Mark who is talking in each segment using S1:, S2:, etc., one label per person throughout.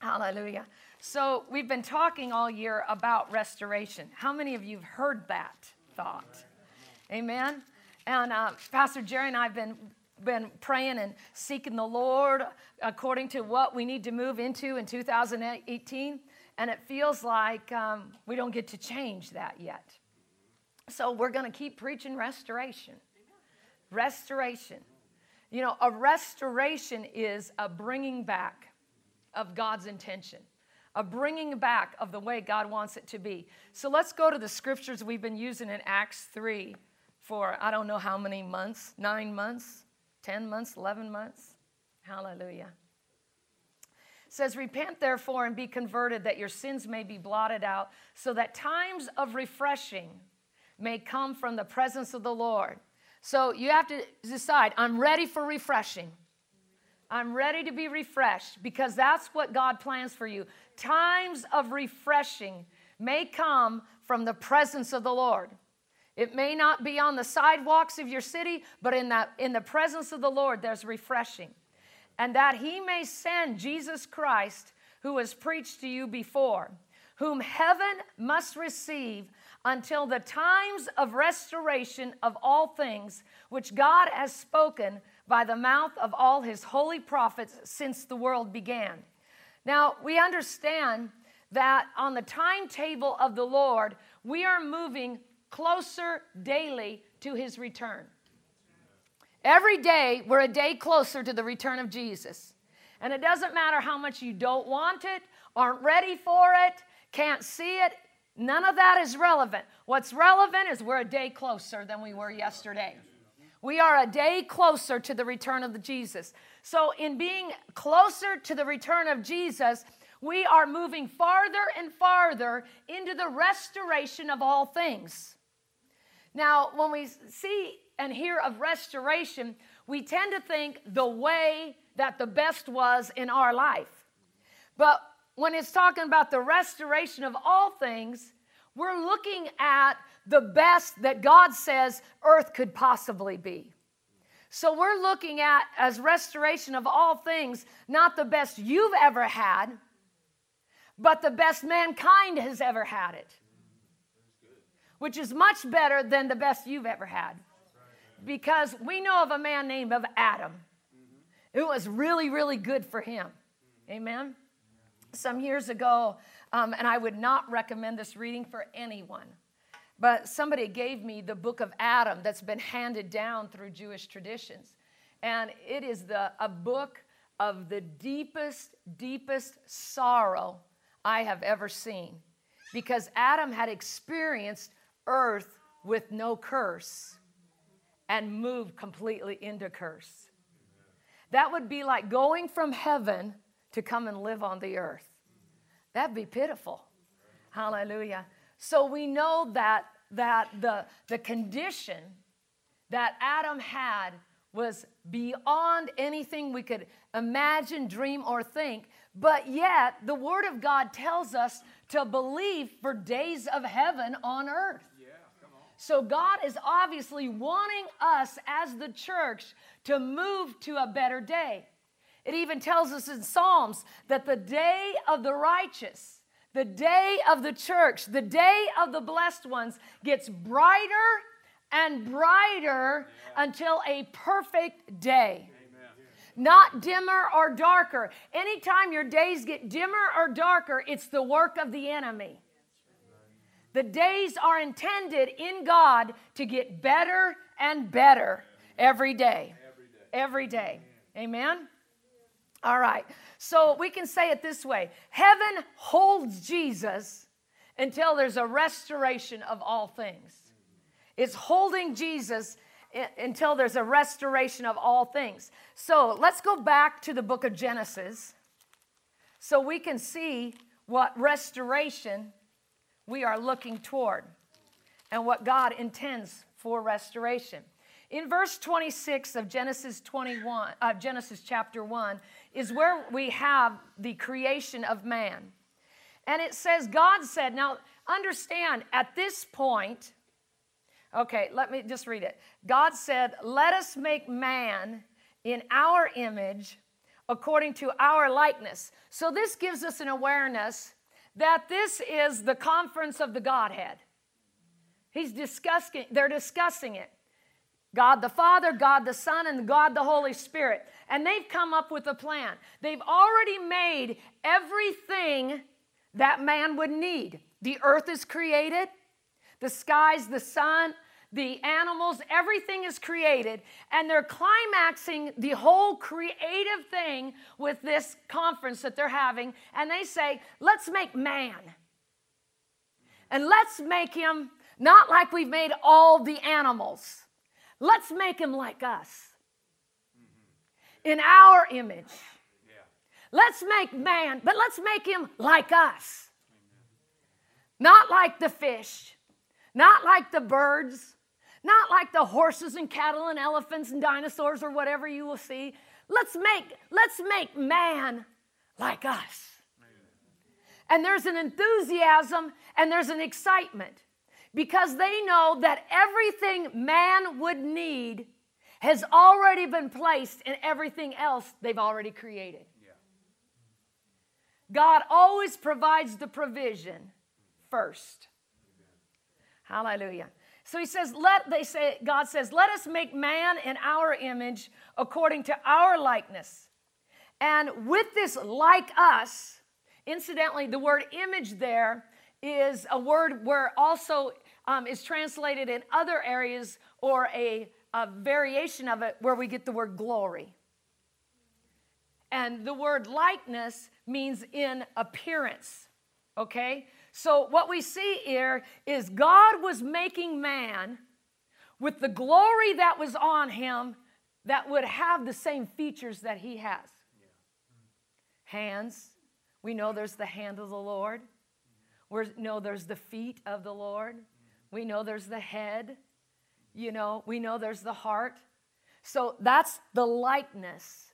S1: Hallelujah. So, we've been talking all year about restoration. How many of you have heard that thought? Amen. And uh, Pastor Jerry and I have been been praying and seeking the Lord according to what we need to move into in 2018, and it feels like um, we don't get to change that yet. So we're going to keep preaching restoration. Restoration. You know, a restoration is a bringing back of God's intention, a bringing back of the way God wants it to be. So let's go to the scriptures we've been using in Acts 3 for I don't know how many months, nine months, 10 months, 11 months. Hallelujah. It says, Repent therefore and be converted, that your sins may be blotted out, so that times of refreshing may come from the presence of the Lord. So you have to decide, I'm ready for refreshing. I'm ready to be refreshed because that's what God plans for you. Times of refreshing may come from the presence of the Lord. It may not be on the sidewalks of your city, but in, that, in the presence of the Lord, there's refreshing. And that he may send Jesus Christ, who was preached to you before, whom heaven must receive until the times of restoration of all things, which God has spoken by the mouth of all his holy prophets since the world began. Now, we understand that on the timetable of the Lord, we are moving closer daily to his return. Every day, we're a day closer to the return of Jesus. And it doesn't matter how much you don't want it, aren't ready for it, can't see it, none of that is relevant. What's relevant is we're a day closer than we were yesterday. We are a day closer to the return of the Jesus. So, in being closer to the return of Jesus, we are moving farther and farther into the restoration of all things. Now, when we see and hear of restoration, we tend to think the way that the best was in our life. But when it's talking about the restoration of all things, we're looking at the best that God says earth could possibly be. So we're looking at as restoration of all things, not the best you've ever had, but the best mankind has ever had it which is much better than the best you've ever had. Because we know of a man named of Adam. It was really, really good for him. Amen. Some years ago, um, and I would not recommend this reading for anyone, but somebody gave me the book of Adam that's been handed down through Jewish traditions. And it is the, a book of the deepest, deepest sorrow I have ever seen. Because Adam had experienced earth with no curse and moved completely into curse. That would be like going from heaven to come and live on the earth. That'd be pitiful. Hallelujah. So we know that that the, the condition that Adam had was beyond anything we could imagine, dream, or think. But yet, the Word of God tells us to believe for days of heaven on earth. Yeah, come on. So God is obviously wanting us as the church to move to a better day. It even tells us in Psalms that the day of the righteous, the day of the church, the day of the blessed ones gets brighter and brighter yeah. until a perfect day. Amen. Not dimmer or darker. Anytime your days get dimmer or darker, it's the work of the enemy. The days are intended in God to get better and better every day. Every day. Amen? All right. So we can say it this way Heaven holds Jesus until there's a restoration of all things. It's holding Jesus until there's a restoration of all things. So let's go back to the book of Genesis so we can see what restoration we are looking toward and what God intends for restoration. In verse 26 of Genesis 21, uh, Genesis chapter 1, is where we have the creation of man. And it says, God said, now understand, at this point, okay, let me just read it. God said, Let us make man in our image according to our likeness. So this gives us an awareness that this is the conference of the Godhead. He's discussing, they're discussing it. God the Father, God the Son, and God the Holy Spirit. And they've come up with a plan. They've already made everything that man would need. The earth is created, the skies, the sun, the animals, everything is created. And they're climaxing the whole creative thing with this conference that they're having. And they say, let's make man. And let's make him not like we've made all the animals. Let's make him like us mm-hmm. in our image. Let's make man, but let's make him like us. Not like the fish, not like the birds, not like the horses and cattle and elephants and dinosaurs or whatever you will see. Let's make, let's make man like us. And there's an enthusiasm and there's an excitement because they know that everything man would need has already been placed in everything else they've already created. God always provides the provision first. Hallelujah. So he says, let they say, God says, let us make man in our image according to our likeness. And with this like us, incidentally, the word image there is a word where also um, is translated in other areas or a, a variation of it where we get the word glory. And the word likeness means in appearance, okay? So, what we see here is God was making man with the glory that was on him that would have the same features that he has. Hands, we know there's the hand of the Lord. We know there's the feet of the Lord. We know there's the head. You know, we know there's the heart. So that's the likeness.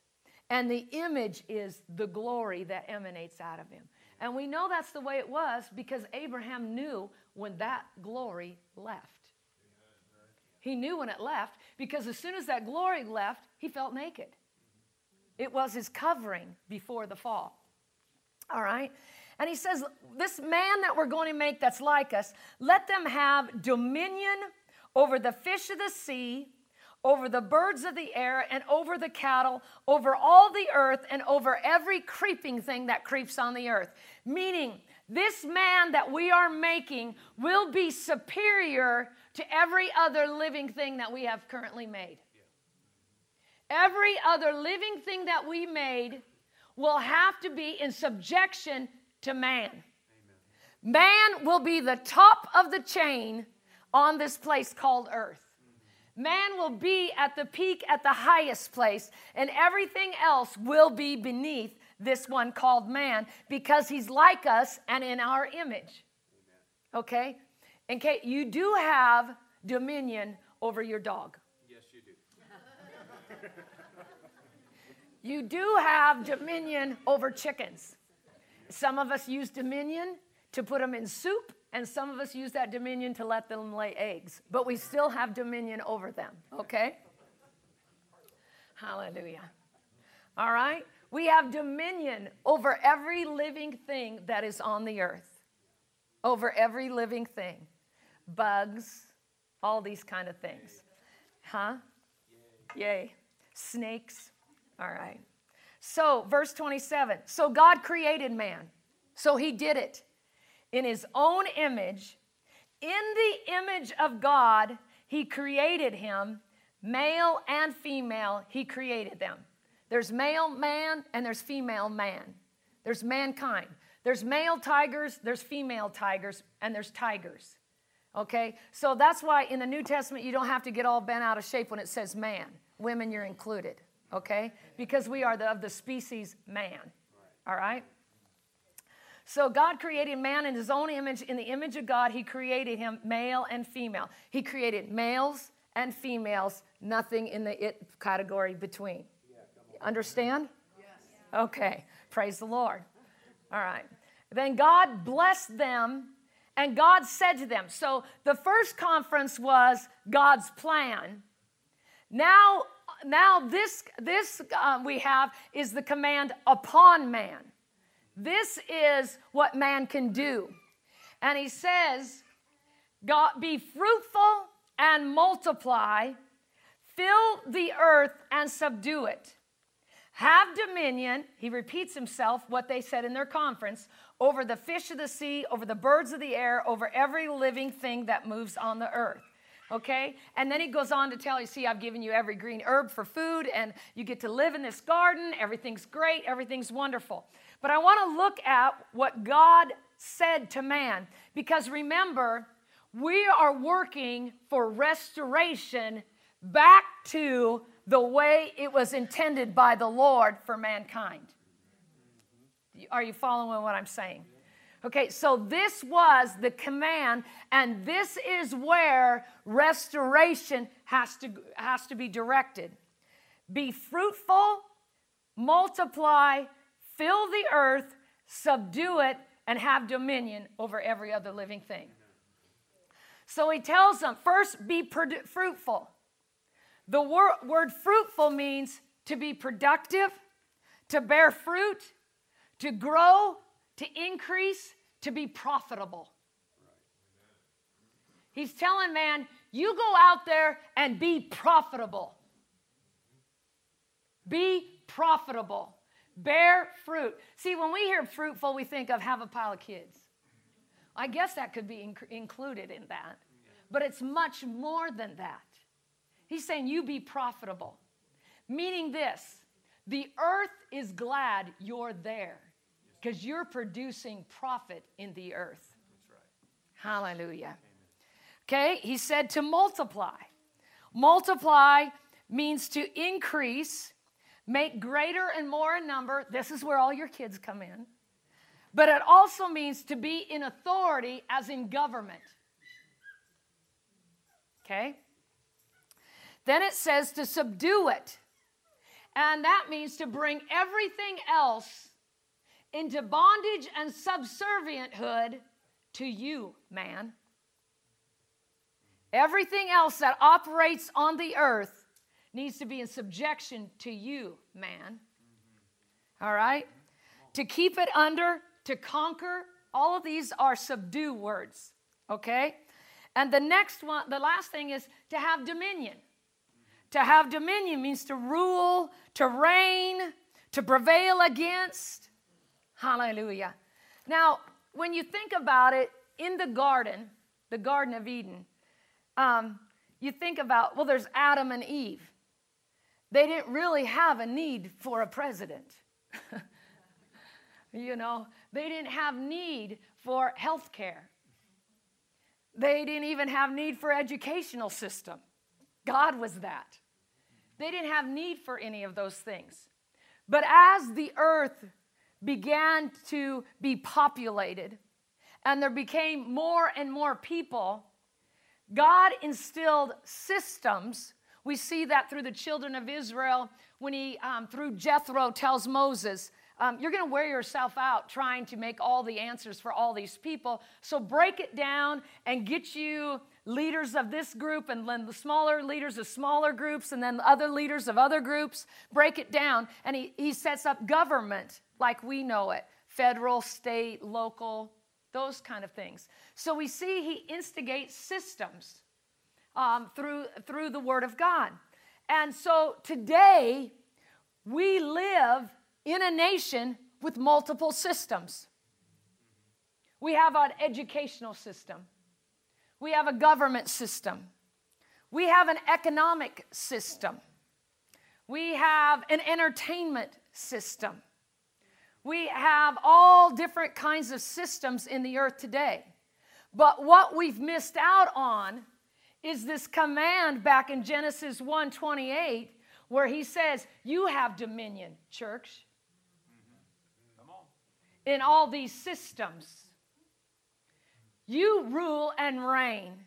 S1: And the image is the glory that emanates out of him. And we know that's the way it was because Abraham knew when that glory left. He knew when it left because as soon as that glory left, he felt naked. It was his covering before the fall. All right? And he says, This man that we're going to make that's like us, let them have dominion over the fish of the sea, over the birds of the air, and over the cattle, over all the earth, and over every creeping thing that creeps on the earth. Meaning, this man that we are making will be superior to every other living thing that we have currently made. Every other living thing that we made will have to be in subjection to man. Man will be the top of the chain on this place called earth. Man will be at the peak, at the highest place, and everything else will be beneath this one called man because he's like us and in our image. Okay? And Kate, you do have dominion over your dog.
S2: Yes, you do.
S1: you do have dominion over chickens. Some of us use dominion to put them in soup, and some of us use that dominion to let them lay eggs, but we still have dominion over them, okay? Hallelujah. All right? We have dominion over every living thing that is on the earth, over every living thing, bugs, all these kind of things. Huh? Yay. Snakes. All right. So, verse 27 so God created man. So he did it in his own image. In the image of God, he created him. Male and female, he created them. There's male man and there's female man. There's mankind. There's male tigers, there's female tigers, and there's tigers. Okay? So that's why in the New Testament you don't have to get all bent out of shape when it says man. Women, you're included okay? Because we are the, of the species man, all right? So God created man in his own image. In the image of God, he created him male and female. He created males and females, nothing in the it category between. Understand? Yes. Okay. Praise the Lord. All right. Then God blessed them and God said to them, so the first conference was God's plan. Now now this this uh, we have is the command upon man. This is what man can do. And he says, God, be fruitful and multiply, fill the earth and subdue it. Have dominion, he repeats himself what they said in their conference, over the fish of the sea, over the birds of the air, over every living thing that moves on the earth. Okay? And then he goes on to tell you, see, I've given you every green herb for food, and you get to live in this garden. Everything's great, everything's wonderful. But I want to look at what God said to man, because remember, we are working for restoration back to the way it was intended by the Lord for mankind. Are you following what I'm saying? Okay, so this was the command, and this is where restoration has to, has to be directed. Be fruitful, multiply, fill the earth, subdue it, and have dominion over every other living thing. So he tells them first, be fruitful. The wor- word fruitful means to be productive, to bear fruit, to grow, to increase, to be profitable. He's telling man, you go out there and be profitable. Mm-hmm. Be profitable. Bear fruit. See, when we hear fruitful, we think of have a pile of kids. I guess that could be inc- included in that. But it's much more than that. He's saying you be profitable. Meaning this the earth is glad you're there because you're producing profit in the earth. Hallelujah. Okay, he said to multiply. Multiply means to increase, make greater and more in number. This is where all your kids come in. But it also means to be in authority, as in government. Okay? Then it says to subdue it. And that means to bring everything else into bondage and subservienthood to you, man. Everything else that operates on the earth needs to be in subjection to you, man. All right? To keep it under, to conquer, all of these are subdue words, okay? And the next one, the last thing is to have dominion. To have dominion means to rule, to reign, to prevail against. Hallelujah. Now, when you think about it, in the garden, the Garden of Eden, um, you think about, well, there's Adam and Eve. They didn't really have a need for a president. you know, they didn't have need for health care. They didn't even have need for educational system. God was that. They didn't have need for any of those things. But as the earth began to be populated and there became more and more people, God instilled systems. We see that through the children of Israel when he, um, through Jethro, tells Moses, um, You're going to wear yourself out trying to make all the answers for all these people. So break it down and get you leaders of this group and then the smaller leaders of smaller groups and then other leaders of other groups. Break it down. And he, he sets up government like we know it federal, state, local, those kind of things. So we see he instigates systems um, through, through the Word of God. And so today, we live in a nation with multiple systems. We have an educational system. We have a government system. We have an economic system. We have an entertainment system. We have all different kinds of systems in the earth today. But what we've missed out on is this command back in Genesis 1:28 where he says, "You have dominion, church." In all these systems. You rule and reign.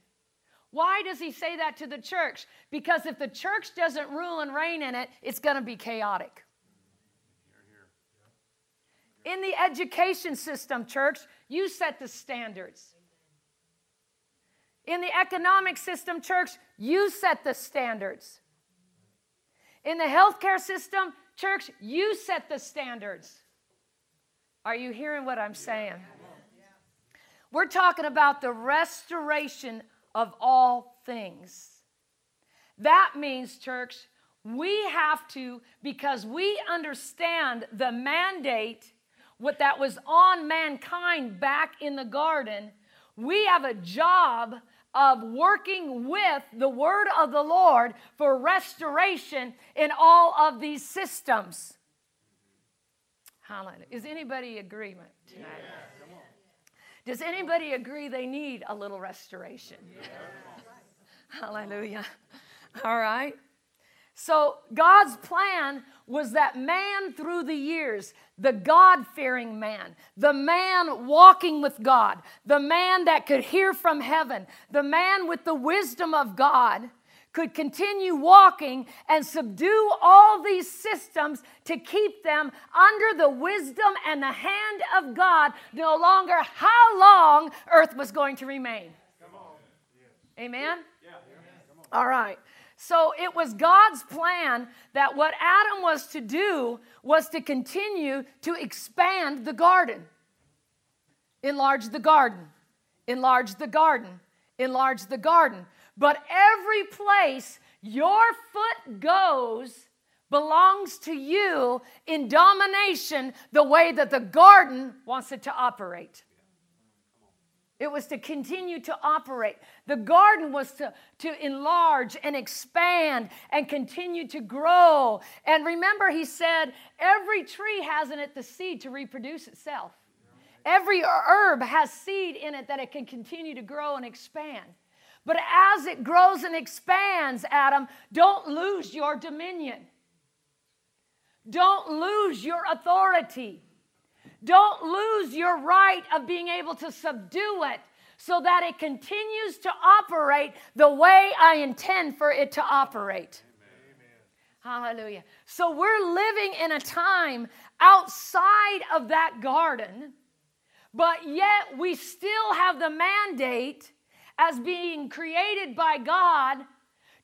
S1: Why does he say that to the church? Because if the church doesn't rule and reign in it, it's going to be chaotic. In the education system, church, you set the standards. In the economic system, church, you set the standards. In the healthcare system, church, you set the standards. Are you hearing what I'm saying? We're talking about the restoration of all things. That means, church, we have to, because we understand the mandate, what that was on mankind back in the garden, we have a job of working with the word of the Lord for restoration in all of these systems. Hallelujah. Is anybody agreement tonight? Yeah, Does anybody agree they need a little restoration? Yeah. Hallelujah. All right. So, God's plan was that man through the years, the God fearing man, the man walking with God, the man that could hear from heaven, the man with the wisdom of God, could continue walking and subdue all these systems to keep them under the wisdom and the hand of God, no longer how long earth was going to remain. Amen? Yeah. All right. So it was God's plan that what Adam was to do was to continue to expand the garden. Enlarge the garden, enlarge the garden, enlarge the garden. But every place your foot goes belongs to you in domination the way that the garden wants it to operate. It was to continue to operate. The garden was to, to enlarge and expand and continue to grow. And remember, he said, every tree has in it the seed to reproduce itself. Every herb has seed in it that it can continue to grow and expand. But as it grows and expands, Adam, don't lose your dominion. Don't lose your authority. Don't lose your right of being able to subdue it so that it continues to operate the way I intend for it to operate. Amen. Hallelujah. So we're living in a time outside of that garden, but yet we still have the mandate as being created by God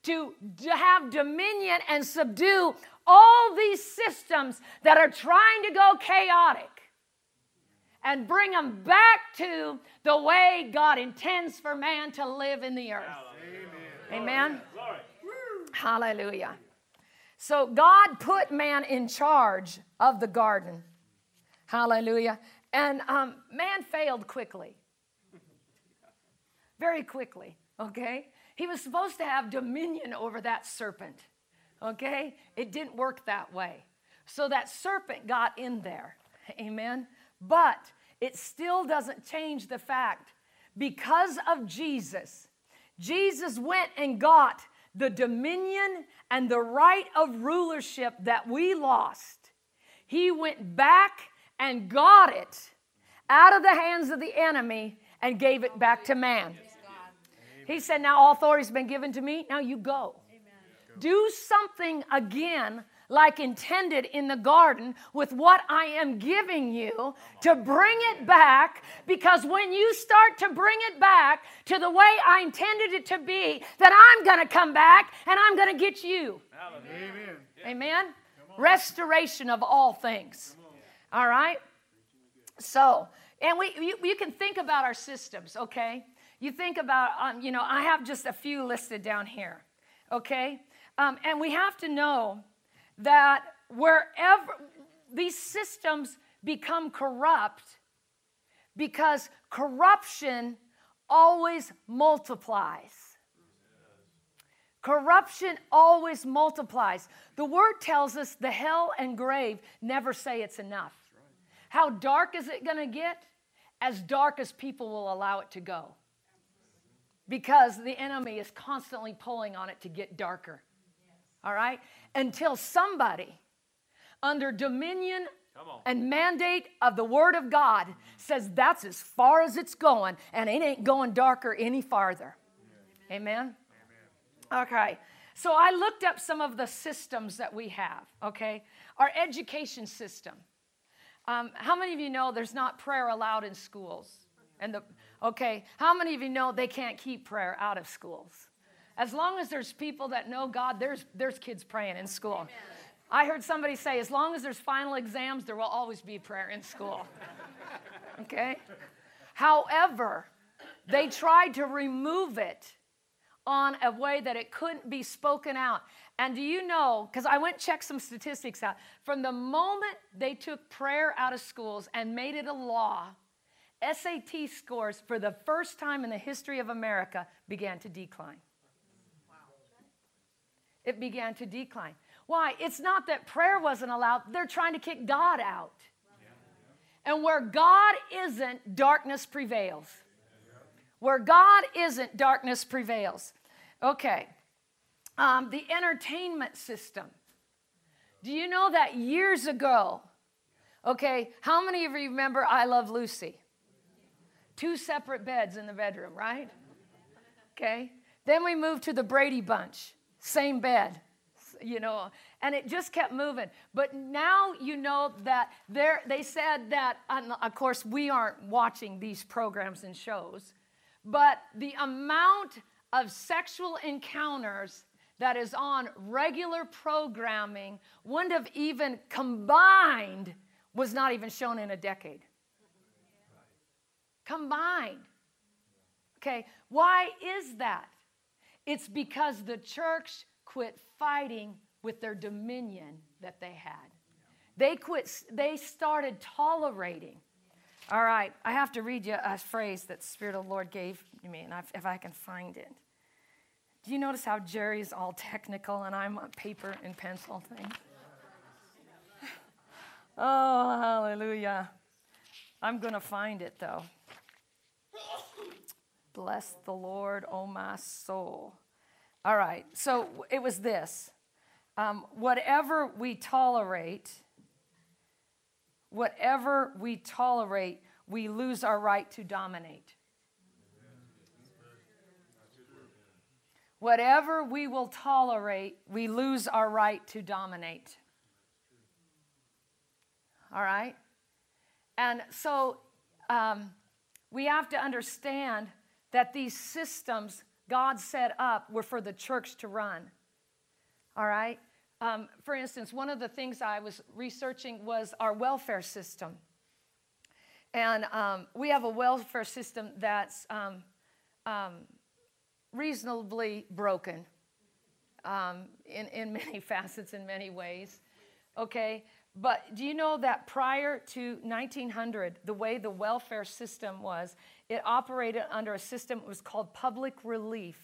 S1: to, to have dominion and subdue all these systems that are trying to go chaotic and bring them back to the way God intends for man to live in the earth. Amen. Amen. Glory. Hallelujah. So God put man in charge of the garden. Hallelujah. And um, man failed quickly. Very quickly, okay? He was supposed to have dominion over that serpent, okay? It didn't work that way. So that serpent got in there. Amen. But it still doesn't change the fact because of Jesus, Jesus went and got the dominion and the right of rulership that we lost. He went back and got it out of the hands of the enemy and gave it back to man. He said, Now all authority has been given to me. Now you go. Do something again like intended in the garden with what I am giving you to bring it back because when you start to bring it back to the way I intended it to be, then I'm going to come back and I'm going to get you. Amen. Amen. Restoration of all things. All right? So, and we you, you can think about our systems, okay? You think about, um, you know, I have just a few listed down here, okay? Um, and we have to know that wherever these systems become corrupt, because corruption always multiplies. Corruption always multiplies. The word tells us the hell and grave never say it's enough. How dark is it going to get? As dark as people will allow it to go. Because the enemy is constantly pulling on it to get darker all right? Until somebody under dominion and mandate of the Word of God says that's as far as it's going and it ain't going darker any farther. Amen? Amen? Okay. So I looked up some of the systems that we have, okay? Our education system. Um, how many of you know there's not prayer allowed in schools? And the okay, how many of you know they can't keep prayer out of schools? As long as there's people that know God, there's, there's kids praying in school. Amen. I heard somebody say, as long as there's final exams, there will always be prayer in school. okay? However, they tried to remove it on a way that it couldn't be spoken out. And do you know, because I went check some statistics out, from the moment they took prayer out of schools and made it a law, SAT scores for the first time in the history of America began to decline. It began to decline. Why? It's not that prayer wasn't allowed, they're trying to kick God out. And where God isn't, darkness prevails. Where God isn't, darkness prevails. Okay. Um, the entertainment system. Do you know that years ago, okay, how many of you remember I Love Lucy? Two separate beds in the bedroom, right? Okay. Then we moved to the Brady Bunch, same bed, you know, and it just kept moving. But now you know that there, they said that, of course, we aren't watching these programs and shows, but the amount of sexual encounters that is on regular programming wouldn't have even combined, was not even shown in a decade. Combined. Okay, why is that? It's because the church quit fighting with their dominion that they had. They quit, they started tolerating. All right, I have to read you a phrase that the Spirit of the Lord gave me, and if I can find it. Do you notice how Jerry's all technical and I'm a paper and pencil thing? oh, hallelujah. I'm going to find it though. Bless the Lord, oh my soul. All right, so it was this um, whatever we tolerate, whatever we tolerate, we lose our right to dominate. Whatever we will tolerate, we lose our right to dominate. All right? And so um, we have to understand that these systems God set up were for the church to run. All right? Um, for instance, one of the things I was researching was our welfare system. And um, we have a welfare system that's um, um reasonably broken um, in, in many facets, in many ways. Okay? But do you know that prior to 1900, the way the welfare system was, it operated under a system that was called public relief,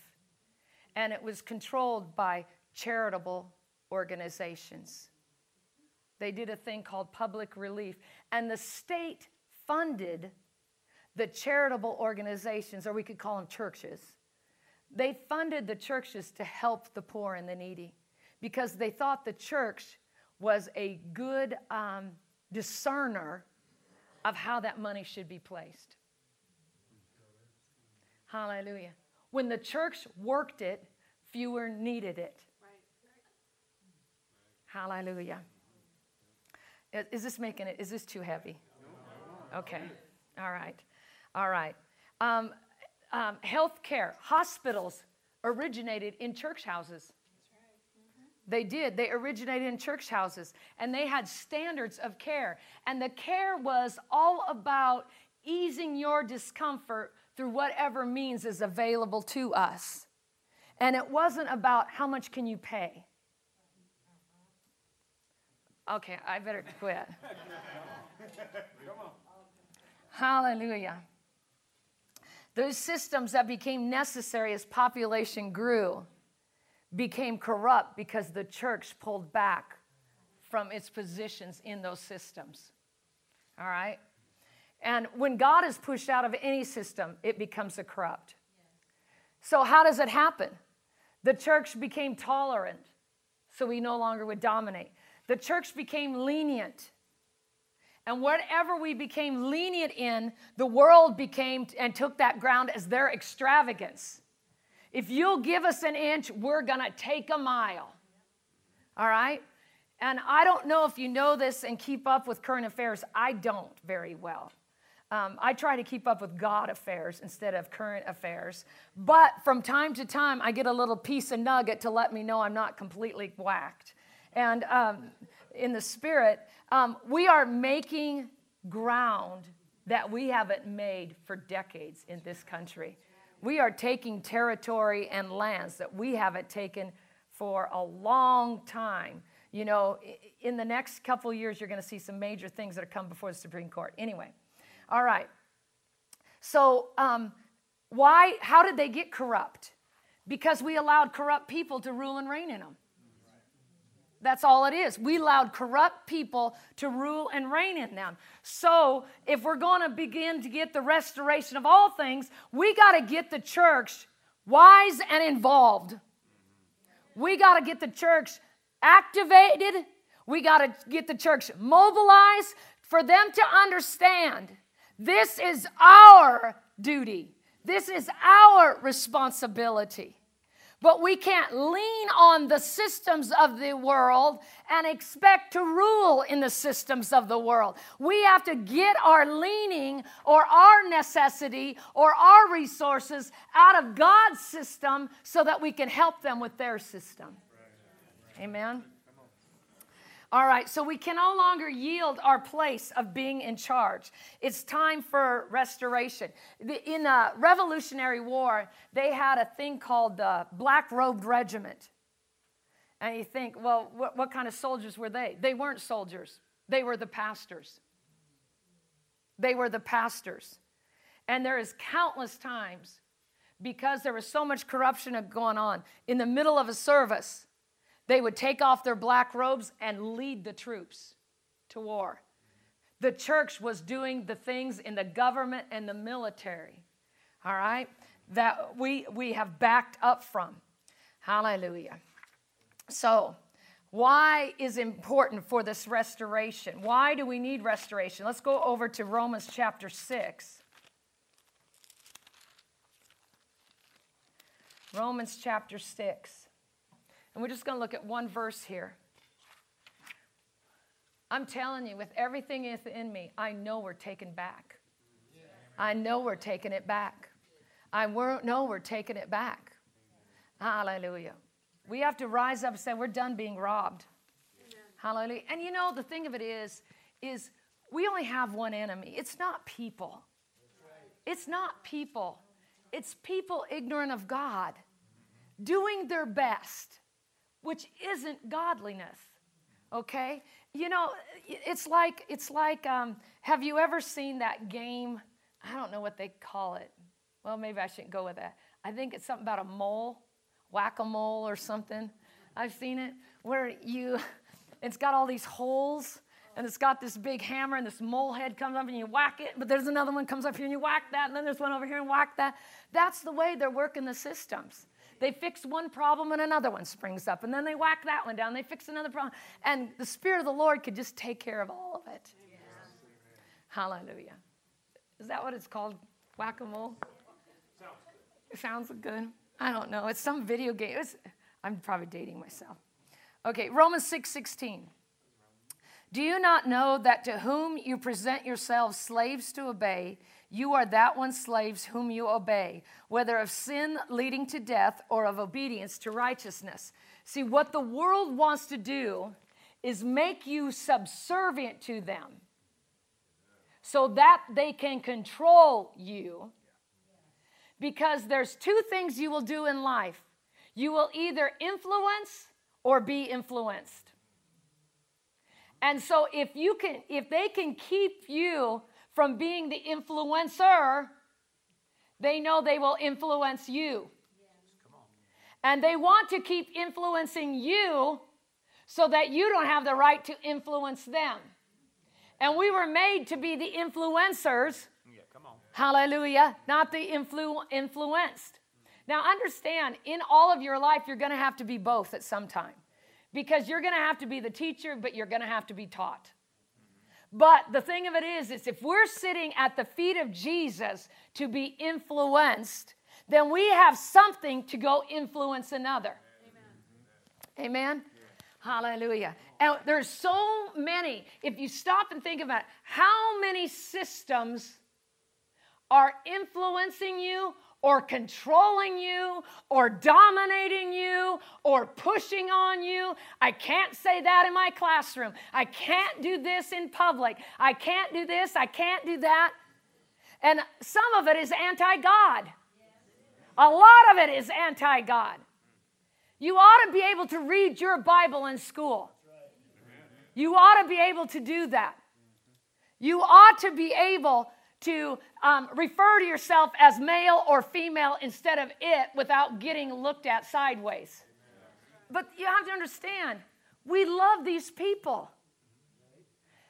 S1: and it was controlled by charitable organizations. They did a thing called public relief, and the state funded the charitable organizations, or we could call them churches. They funded the churches to help the poor and the needy because they thought the church was a good um, discerner of how that money should be placed. Hallelujah. When the church worked it, fewer needed it. Hallelujah. Is this making it, is this too heavy? Okay. All right. All right. Um, um, health care, hospitals originated in church houses. They did. They originated in church houses and they had standards of care. And the care was all about easing your discomfort through whatever means is available to us. And it wasn't about how much can you pay. Okay, I better quit. Hallelujah. Those systems that became necessary as population grew became corrupt because the church pulled back from its positions in those systems. All right? And when God is pushed out of any system, it becomes a corrupt. So, how does it happen? The church became tolerant, so we no longer would dominate. The church became lenient. And whatever we became lenient in, the world became and took that ground as their extravagance. If you'll give us an inch, we're going to take a mile. All right? And I don't know if you know this and keep up with current affairs. I don't very well. um, I try to keep up with God affairs instead of current affairs. But from time to time, I get a little piece of nugget to let me know I'm not completely whacked. And um, in the spirit, um, we are making ground that we haven't made for decades in this country. We are taking territory and lands that we haven't taken for a long time. You know, in the next couple years, you're going to see some major things that are come before the Supreme Court. Anyway, all right. So, um, why, how did they get corrupt? Because we allowed corrupt people to rule and reign in them. That's all it is. We allowed corrupt people to rule and reign in them. So, if we're going to begin to get the restoration of all things, we got to get the church wise and involved. We got to get the church activated. We got to get the church mobilized for them to understand this is our duty, this is our responsibility. But we can't lean on the systems of the world and expect to rule in the systems of the world. We have to get our leaning or our necessity or our resources out of God's system so that we can help them with their system. Amen. All right, so we can no longer yield our place of being in charge. It's time for restoration. In the Revolutionary War, they had a thing called the Black Robed Regiment. And you think, well, what, what kind of soldiers were they? They weren't soldiers, they were the pastors. They were the pastors. And there is countless times because there was so much corruption going on in the middle of a service they would take off their black robes and lead the troops to war. The church was doing the things in the government and the military, all right, that we, we have backed up from. Hallelujah. So, why is important for this restoration? Why do we need restoration? Let's go over to Romans chapter 6. Romans chapter 6. And we're just going to look at one verse here. I'm telling you, with everything in me, I know we're taken back. I know we're taking it back. I know we're taking it back. Hallelujah. We have to rise up and say, we're done being robbed. Hallelujah. And you know, the thing of it is, is we only have one enemy. It's not people. It's not people. It's people ignorant of God, doing their best which isn't godliness. Okay? You know, it's like, it's like um, have you ever seen that game? I don't know what they call it. Well, maybe I shouldn't go with that. I think it's something about a mole, whack a mole or something. I've seen it where you, it's got all these holes and it's got this big hammer and this mole head comes up and you whack it, but there's another one comes up here and you whack that, and then there's one over here and whack that. That's the way they're working the systems. They fix one problem and another one springs up, and then they whack that one down. They fix another problem. And the Spirit of the Lord could just take care of all of it. Yeah. Hallelujah. Is that what it's called? Whack a mole? Sounds good. Sounds good. I don't know. It's some video game. It's, I'm probably dating myself. Okay, Romans 6 16. Do you not know that to whom you present yourselves slaves to obey, you are that one slaves whom you obey, whether of sin leading to death or of obedience to righteousness. See, what the world wants to do is make you subservient to them so that they can control you. Because there's two things you will do in life you will either influence or be influenced. And so if you can if they can keep you from being the influencer, they know they will influence you. And they want to keep influencing you so that you don't have the right to influence them. And we were made to be the influencers. Yeah, hallelujah, not the influ- influenced. Now, understand, in all of your life, you're going to have to be both at some time because you're going to have to be the teacher, but you're going to have to be taught. But the thing of it is, is if we're sitting at the feet of Jesus to be influenced, then we have something to go influence another. Amen. Amen? Hallelujah. And there's so many, if you stop and think about it, how many systems are influencing you or controlling you or dominating you or pushing on you. I can't say that in my classroom. I can't do this in public. I can't do this. I can't do that. And some of it is anti God. A lot of it is anti God. You ought to be able to read your Bible in school. You ought to be able to do that. You ought to be able to um, refer to yourself as male or female instead of it without getting looked at sideways. But you have to understand, we love these people.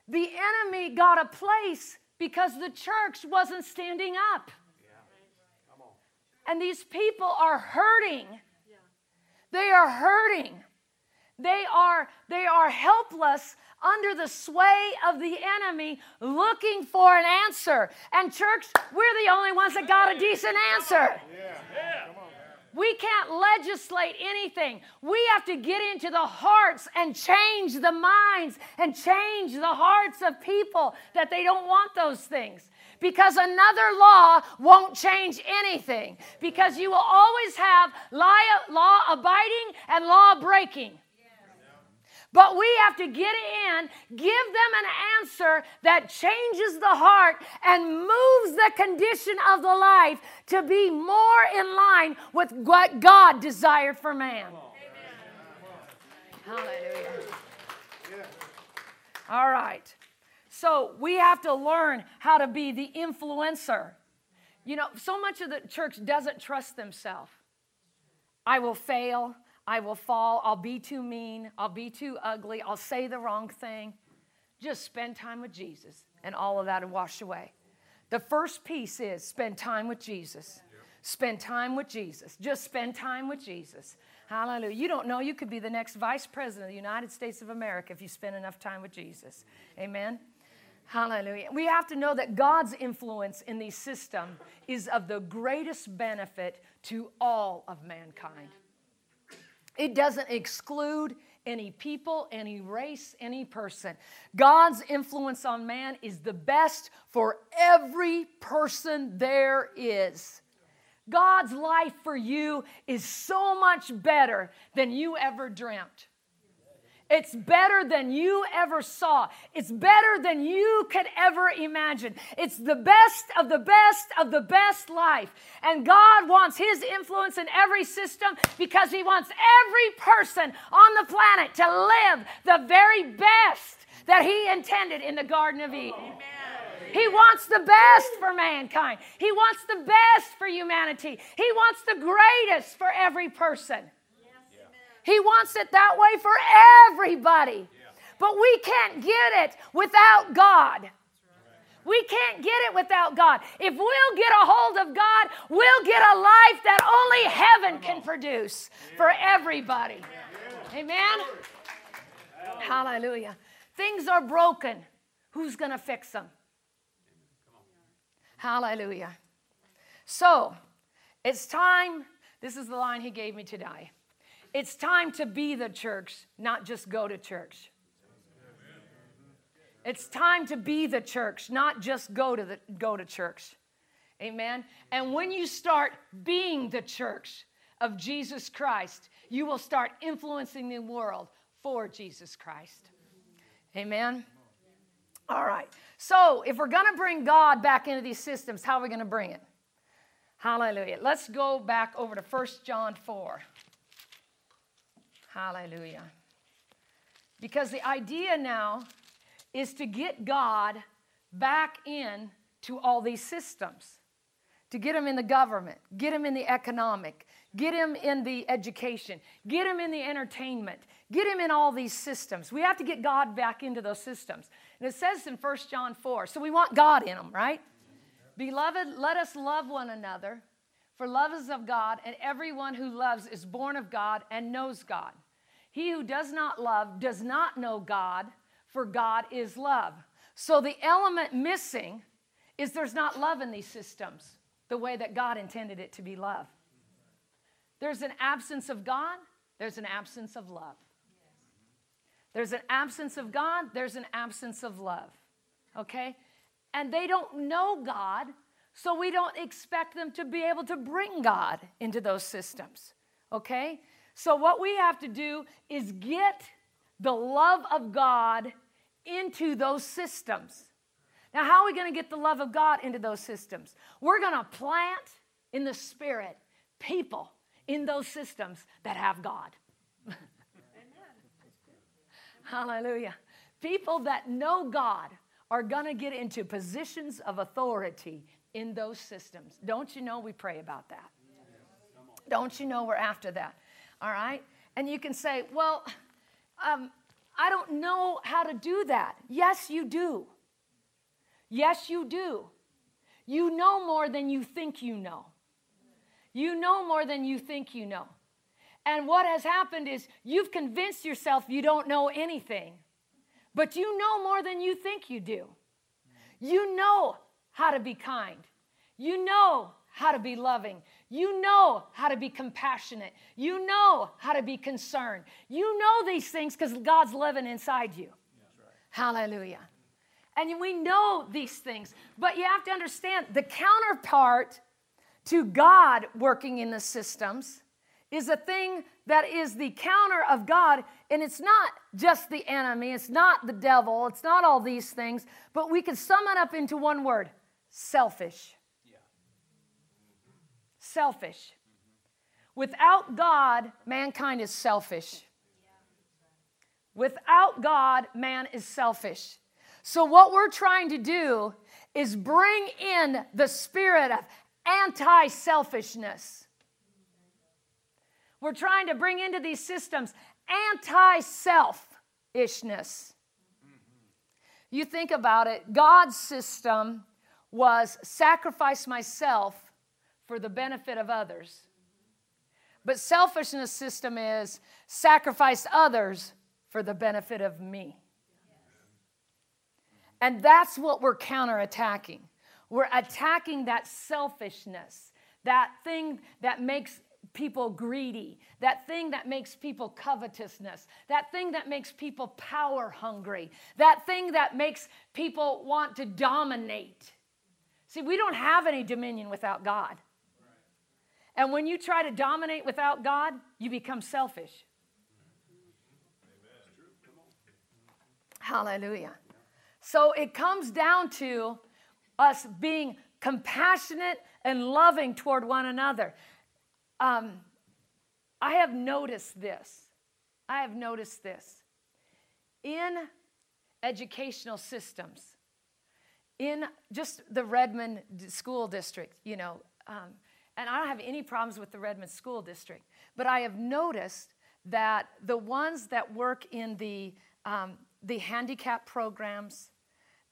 S1: The enemy got a place because the church wasn't standing up. And these people are hurting. They are hurting. They are, they are helpless under the sway of the enemy looking for an answer. And, church, we're the only ones that got a decent answer. We can't legislate anything. We have to get into the hearts and change the minds and change the hearts of people that they don't want those things. Because another law won't change anything. Because you will always have law abiding and law breaking. But we have to get in, give them an answer that changes the heart and moves the condition of the life to be more in line with what God desired for man. Hallelujah. All right. So we have to learn how to be the influencer. You know, so much of the church doesn't trust themselves. I will fail. I will fall. I'll be too mean. I'll be too ugly. I'll say the wrong thing. Just spend time with Jesus, and all of that will wash away. The first piece is spend time with Jesus. Spend time with Jesus. Just spend time with Jesus. Hallelujah. You don't know, you could be the next vice president of the United States of America if you spend enough time with Jesus. Amen. Hallelujah. We have to know that God's influence in the system is of the greatest benefit to all of mankind. It doesn't exclude any people, any race, any person. God's influence on man is the best for every person there is. God's life for you is so much better than you ever dreamt. It's better than you ever saw. It's better than you could ever imagine. It's the best of the best of the best life. And God wants His influence in every system because He wants every person on the planet to live the very best that He intended in the Garden of Eden. He wants the best for mankind. He wants the best for humanity. He wants the greatest for every person. He wants it that way for everybody. But we can't get it without God. We can't get it without God. If we'll get a hold of God, we'll get a life that only heaven can produce for everybody. Amen? Hallelujah. Things are broken. Who's going to fix them? Hallelujah. So, it's time. This is the line he gave me today. It's time to be the church, not just go to church. It's time to be the church, not just go to the, go to church. Amen. And when you start being the church of Jesus Christ, you will start influencing the world for Jesus Christ. Amen. All right. So, if we're going to bring God back into these systems, how are we going to bring it? Hallelujah. Let's go back over to 1 John 4. Hallelujah. Because the idea now is to get God back in to all these systems. To get him in the government, get him in the economic, get him in the education, get him in the entertainment, get him in all these systems. We have to get God back into those systems. And it says in 1 John 4, so we want God in them, right? Beloved, let us love one another, for love is of God, and everyone who loves is born of God and knows God. He who does not love does not know God, for God is love. So the element missing is there's not love in these systems the way that God intended it to be love. There's an absence of God, there's an absence of love. There's an absence of God, there's an absence of love. Okay? And they don't know God, So we don't expect them to be able to bring God into those systems. Okay? So what we have to do is get the love of God into those systems. Now, how are we going to get the love of God into those systems? We're going to plant in the spirit people in those systems that have God. Hallelujah. People that know God are going to get into positions of authority in those systems. Don't you know we pray about that? Don't you know we're after that? All right? And you can say, well, um, I don't know how to do that. Yes, you do. Yes, you do. You know more than you think you know. You know more than you think you know. And what has happened is you've convinced yourself you don't know anything, but you know more than you think you do. You know how to be kind. You know how to be loving. You know how to be compassionate. You know how to be concerned. You know these things because God's living inside you. Right. Hallelujah. And we know these things, but you have to understand the counterpart to God working in the systems is a thing that is the counter of God. And it's not just the enemy, it's not the devil, it's not all these things, but we can sum it up into one word selfish. Selfish. Without God, mankind is selfish. Without God, man is selfish. So, what we're trying to do is bring in the spirit of anti selfishness. We're trying to bring into these systems anti selfishness. You think about it, God's system was sacrifice myself for the benefit of others. But selfishness system is sacrifice others for the benefit of me. And that's what we're counterattacking. We're attacking that selfishness, that thing that makes people greedy, that thing that makes people covetousness, that thing that makes people power hungry, that thing that makes people want to dominate. See, we don't have any dominion without God. And when you try to dominate without God, you become selfish. Hallelujah. So it comes down to us being compassionate and loving toward one another. Um, I have noticed this. I have noticed this. In educational systems, in just the Redmond school district, you know, um, and I don't have any problems with the Redmond school district, but I have noticed that the ones that work in the, um, the handicap programs,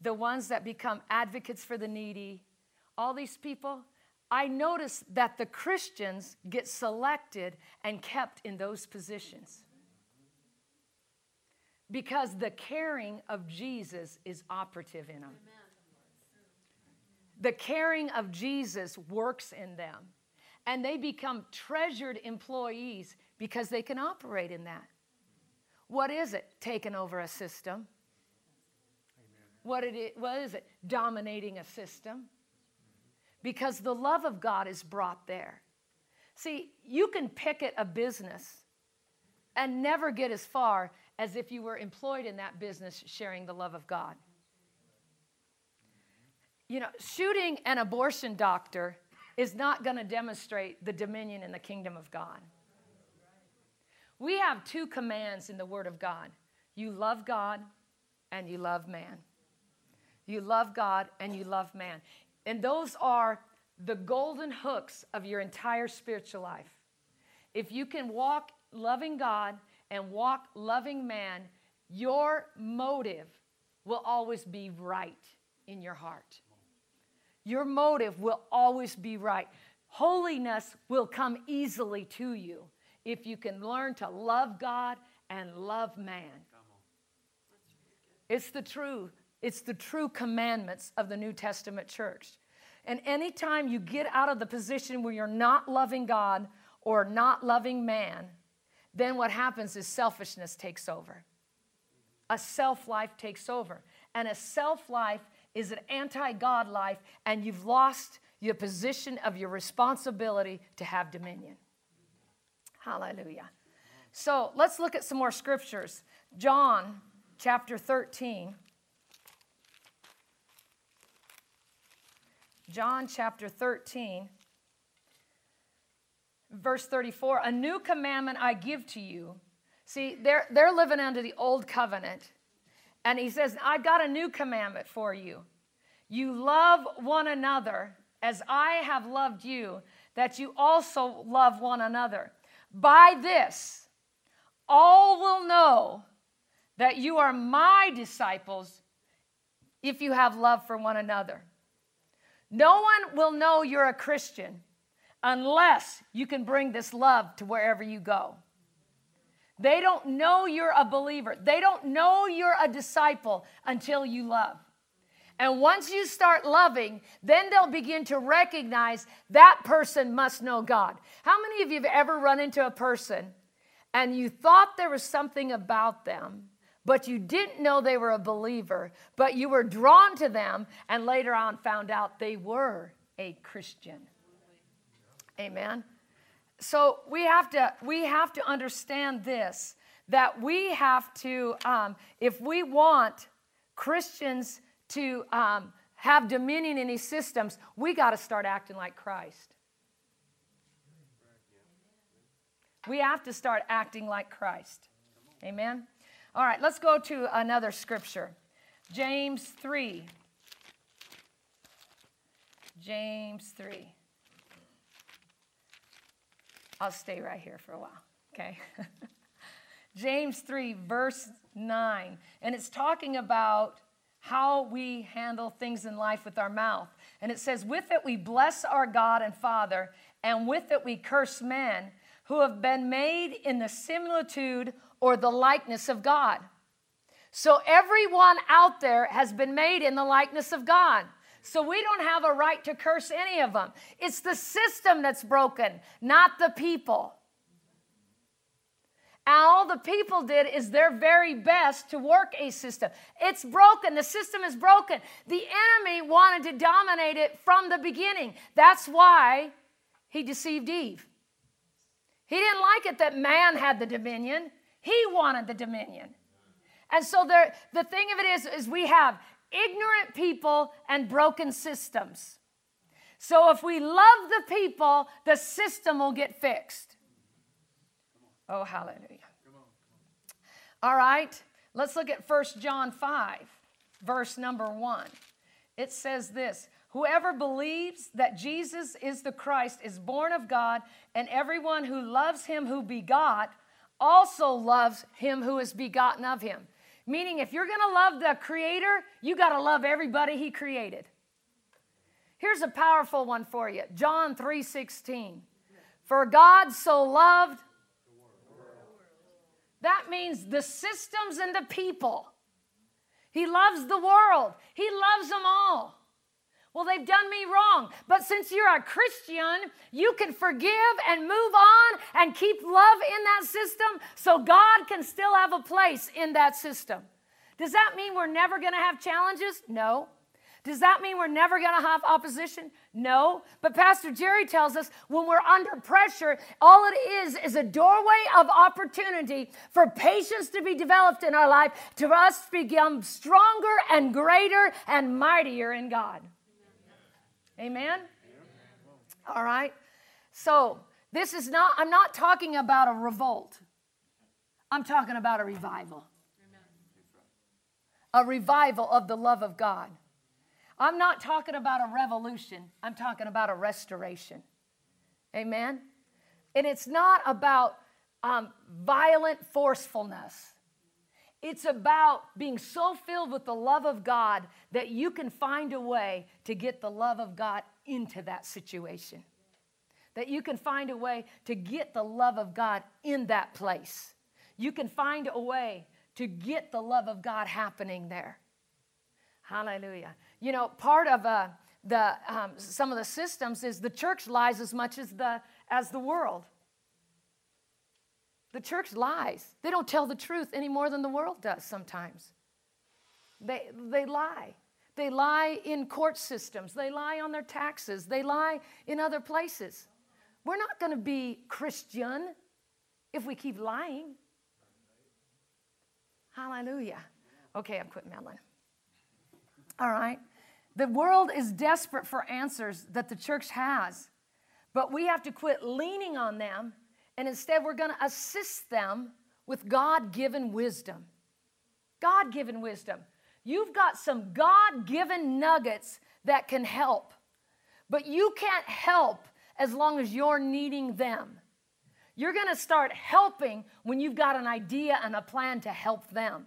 S1: the ones that become advocates for the needy, all these people, I notice that the Christians get selected and kept in those positions. Because the caring of Jesus is operative in them. The caring of Jesus works in them. And they become treasured employees because they can operate in that. What is it? Taking over a system what, it, what is it? Dominating a system. Because the love of God is brought there. See, you can picket a business and never get as far as if you were employed in that business sharing the love of God. You know, shooting an abortion doctor is not going to demonstrate the dominion in the kingdom of God. We have two commands in the Word of God you love God and you love man you love God, and you love man. And those are the golden hooks of your entire spiritual life. If you can walk loving God and walk loving man, your motive will always be right in your heart. Your motive will always be right. Holiness will come easily to you if you can learn to love God and love man. It's the true, It's the true commandments of the New Testament church. And anytime you get out of the position where you're not loving God or not loving man, then what happens is selfishness takes over. A self life takes over. And a self life is an anti God life, and you've lost your position of your responsibility to have dominion. Hallelujah. So let's look at some more scriptures. John chapter 13. John chapter 13, verse 34 A new commandment I give to you. See, they're, they're living under the old covenant. And he says, I got a new commandment for you. You love one another as I have loved you, that you also love one another. By this, all will know that you are my disciples if you have love for one another. No one will know you're a Christian unless you can bring this love to wherever you go. They don't know you're a believer. They don't know you're a disciple until you love. And once you start loving, then they'll begin to recognize that person must know God. How many of you have ever run into a person and you thought there was something about them, but you didn't know they were a believer, but you were drawn to them and later on found out they were a Christian? Amen so we have to we have to understand this that we have to um, if we want christians to um, have dominion in these systems we got to start acting like christ. We have to start acting like christ. Amen? All right let's go to another scripture. James 3 james 3 I'll stay right here for a while, okay? James 3, verse 9. And it's talking about how we handle things in life with our mouth. And it says, With it we bless our God and Father, and with it we curse men who have been made in the similitude or the likeness of God. So everyone out there has been made in the likeness of God. So we don't have a right to curse any of them. It's the system that's broken, not the people. And all the people did is their very best to work a system. It's broken. The system is broken. The enemy wanted to dominate it from the beginning. That's why he deceived Eve. He didn't like it that man had the dominion, he wanted the dominion. And so there, the thing of it is, is we have ignorant people and broken systems. So if we love the people, the system will get fixed. Oh, hallelujah. All right, let's look at 1 John 5, verse number 1. It says this Whoever believes that Jesus is the Christ is born of God, and everyone who loves him who begot also loves him who is begotten of him. Meaning, if you're going to love the Creator, you got to love everybody He created. Here's a powerful one for you John 3 16. For God so loved, that means the systems and the people. He loves the world, He loves them all. Well, they've done me wrong. But since you're a Christian, you can forgive and move on and keep love in that system so God can still have a place in that system. Does that mean we're never going to have challenges? No. Does that mean we're never going to have opposition? No. But Pastor Jerry tells us when we're under pressure, all it is is a doorway of opportunity for patience to be developed in our life, to us become stronger and greater and mightier in God. Amen? All right. So, this is not, I'm not talking about a revolt. I'm talking about a revival. A revival of the love of God. I'm not talking about a revolution. I'm talking about a restoration. Amen? And it's not about um, violent forcefulness. It's about being so filled with the love of God that you can find a way to get the love of God into that situation. That you can find a way to get the love of God in that place. You can find a way to get the love of God happening there. Hallelujah. You know, part of uh, the, um, some of the systems is the church lies as much as the, as the world. The church lies. They don't tell the truth any more than the world does sometimes. They, they lie. They lie in court systems. They lie on their taxes. They lie in other places. We're not going to be Christian if we keep lying. Hallelujah. Okay, I'm quitting meddling. All right. The world is desperate for answers that the church has, but we have to quit leaning on them and instead we're going to assist them with God given wisdom. God given wisdom. You've got some God given nuggets that can help, but you can't help as long as you're needing them. You're going to start helping when you've got an idea and a plan to help them.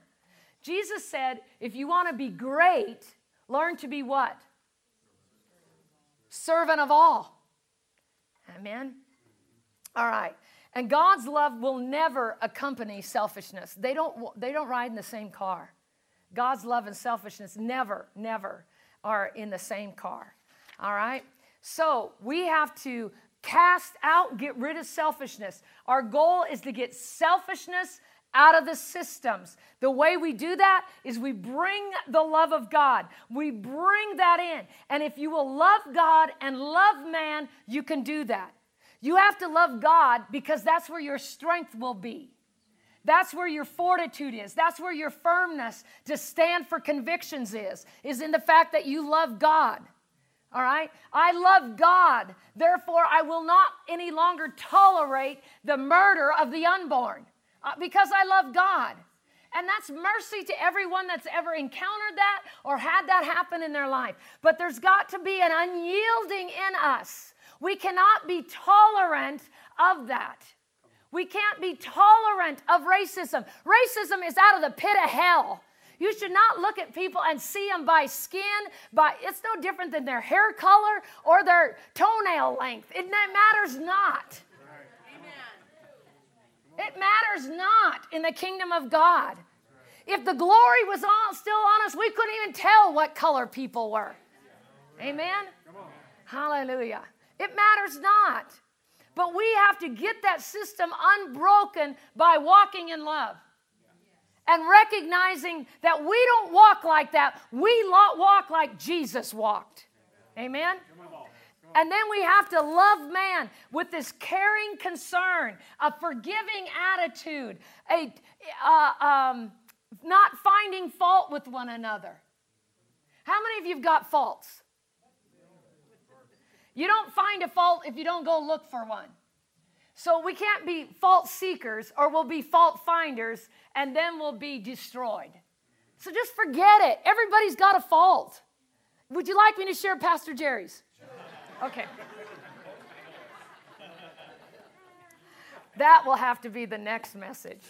S1: Jesus said, if you want to be great, learn to be what? Servant of all. Amen. All right. And God's love will never accompany selfishness. They don't, they don't ride in the same car. God's love and selfishness never, never are in the same car. All right? So we have to cast out, get rid of selfishness. Our goal is to get selfishness out of the systems. The way we do that is we bring the love of God. We bring that in. And if you will love God and love man, you can do that. You have to love God because that's where your strength will be. That's where your fortitude is. That's where your firmness to stand for convictions is, is in the fact that you love God. All right? I love God. Therefore, I will not any longer tolerate the murder of the unborn uh, because I love God. And that's mercy to everyone that's ever encountered that or had that happen in their life. But there's got to be an unyielding in us we cannot be tolerant of that. We can't be tolerant of racism. Racism is out of the pit of hell. You should not look at people and see them by skin, by it's no different than their hair color or their toenail length. It, matters not. It matters not in the kingdom of God. If the glory was all, still on us, we couldn't even tell what color people were. Amen? Hallelujah. It matters not. But we have to get that system unbroken by walking in love and recognizing that we don't walk like that. We walk like Jesus walked. Amen? And then we have to love man with this caring concern, a forgiving attitude, a uh, um, not finding fault with one another. How many of you have got faults? You don't find a fault if you don't go look for one. So we can't be fault seekers or we'll be fault finders and then we'll be destroyed. So just forget it. Everybody's got a fault. Would you like me to share Pastor Jerry's? Okay. That will have to be the next message.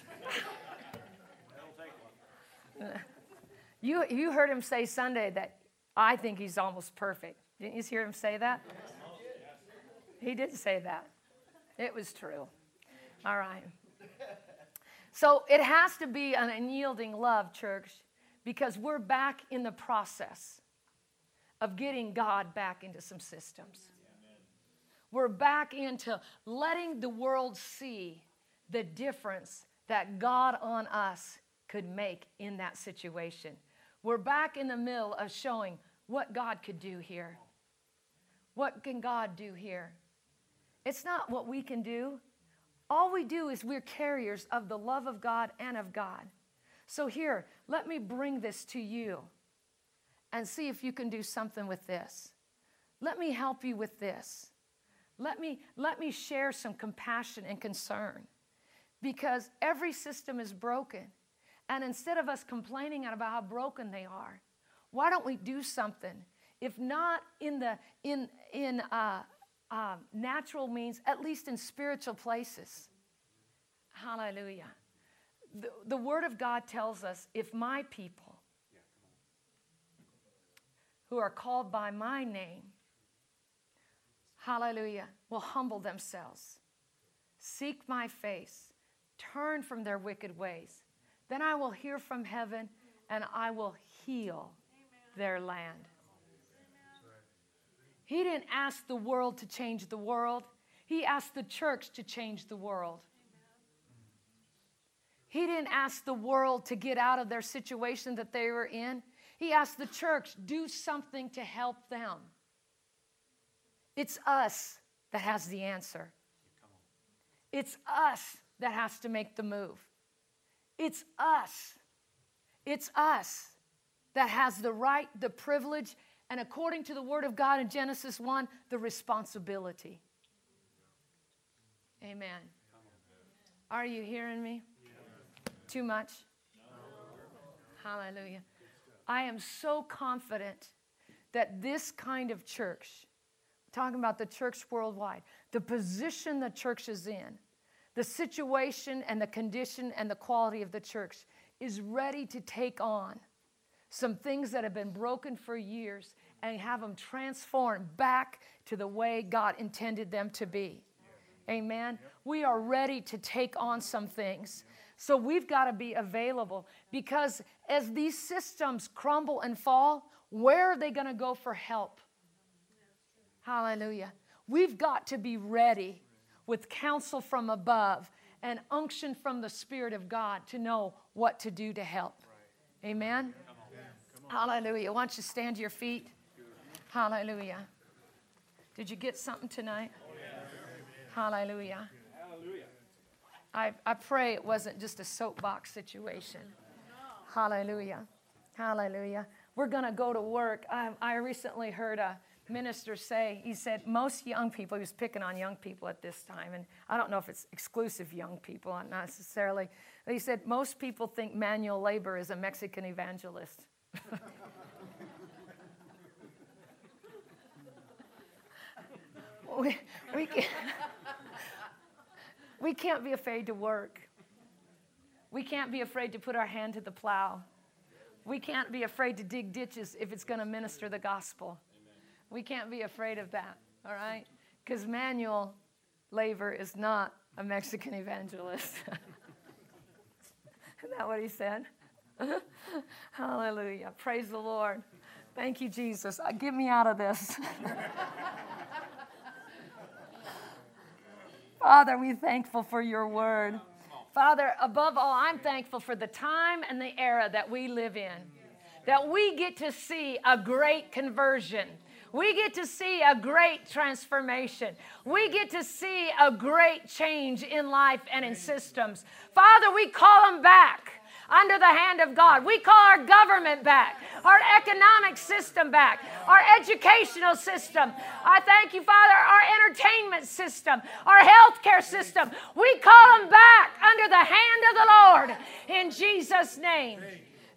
S1: you, you heard him say Sunday that I think he's almost perfect. Didn't you hear him say that? He did say that. It was true. All right. So it has to be an unyielding love, church, because we're back in the process of getting God back into some systems. We're back into letting the world see the difference that God on us could make in that situation. We're back in the middle of showing what God could do here. What can God do here? It's not what we can do. All we do is we're carriers of the love of God and of God. So, here, let me bring this to you and see if you can do something with this. Let me help you with this. Let me, let me share some compassion and concern because every system is broken. And instead of us complaining about how broken they are, why don't we do something? If not in the in in uh, um, natural means, at least in spiritual places. Hallelujah. The, the Word of God tells us if my people who are called by my name, hallelujah, will humble themselves, seek my face, turn from their wicked ways, then I will hear from heaven and I will heal their land. He didn't ask the world to change the world, He asked the church to change the world. He didn't ask the world to get out of their situation that they were in. He asked the church, do something to help them. It's us that has the answer. It's us that has to make the move. It's us. It's us that has the right, the privilege, and according to the Word of God in Genesis 1, the responsibility. Amen. Are you hearing me? Too much? Hallelujah. I am so confident that this kind of church, talking about the church worldwide, the position the church is in, the situation and the condition and the quality of the church is ready to take on some things that have been broken for years and have them transformed back to the way God intended them to be. Amen. We are ready to take on some things. So we've got to be available because as these systems crumble and fall, where are they going to go for help? Hallelujah. We've got to be ready with counsel from above and unction from the Spirit of God to know what to do to help. Amen. Hallelujah. Why don't you stand to your feet? Hallelujah. Did you get something tonight? Hallelujah. I, I pray it wasn't just a soapbox situation. Hallelujah. Hallelujah. We're going to go to work. I, I recently heard a minister say, he said, most young people, he was picking on young people at this time, and I don't know if it's exclusive young people, not necessarily, but he said, most people think manual labor is a Mexican evangelist. we, we, can't, we can't be afraid to work. We can't be afraid to put our hand to the plow. We can't be afraid to dig ditches if it's going to minister the gospel. We can't be afraid of that, all right? Because manual labor is not a Mexican evangelist. Isn't that what he said? Hallelujah. Praise the Lord. Thank you, Jesus. Uh, get me out of this. Father, we're thankful for your word. Father, above all, I'm thankful for the time and the era that we live in, that we get to see a great conversion we get to see a great transformation. We get to see a great change in life and in systems. Father, we call them back under the hand of God. We call our government back, our economic system back, our educational system. I thank you, Father, our entertainment system, our healthcare system. We call them back under the hand of the Lord in Jesus' name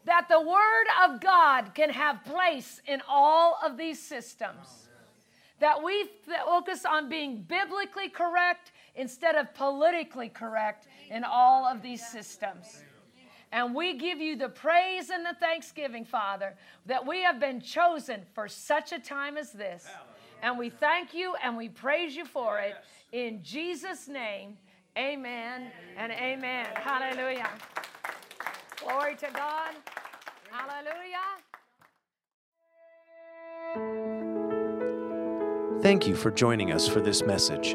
S1: that the Word of God can have place in all of these systems. That we focus on being biblically correct instead of politically correct in all of these systems. And we give you the praise and the thanksgiving, Father, that we have been chosen for such a time as this. And we thank you and we praise you for it. In Jesus' name, amen and amen. Hallelujah. Glory to God. Hallelujah.
S3: Thank you for joining us for this message.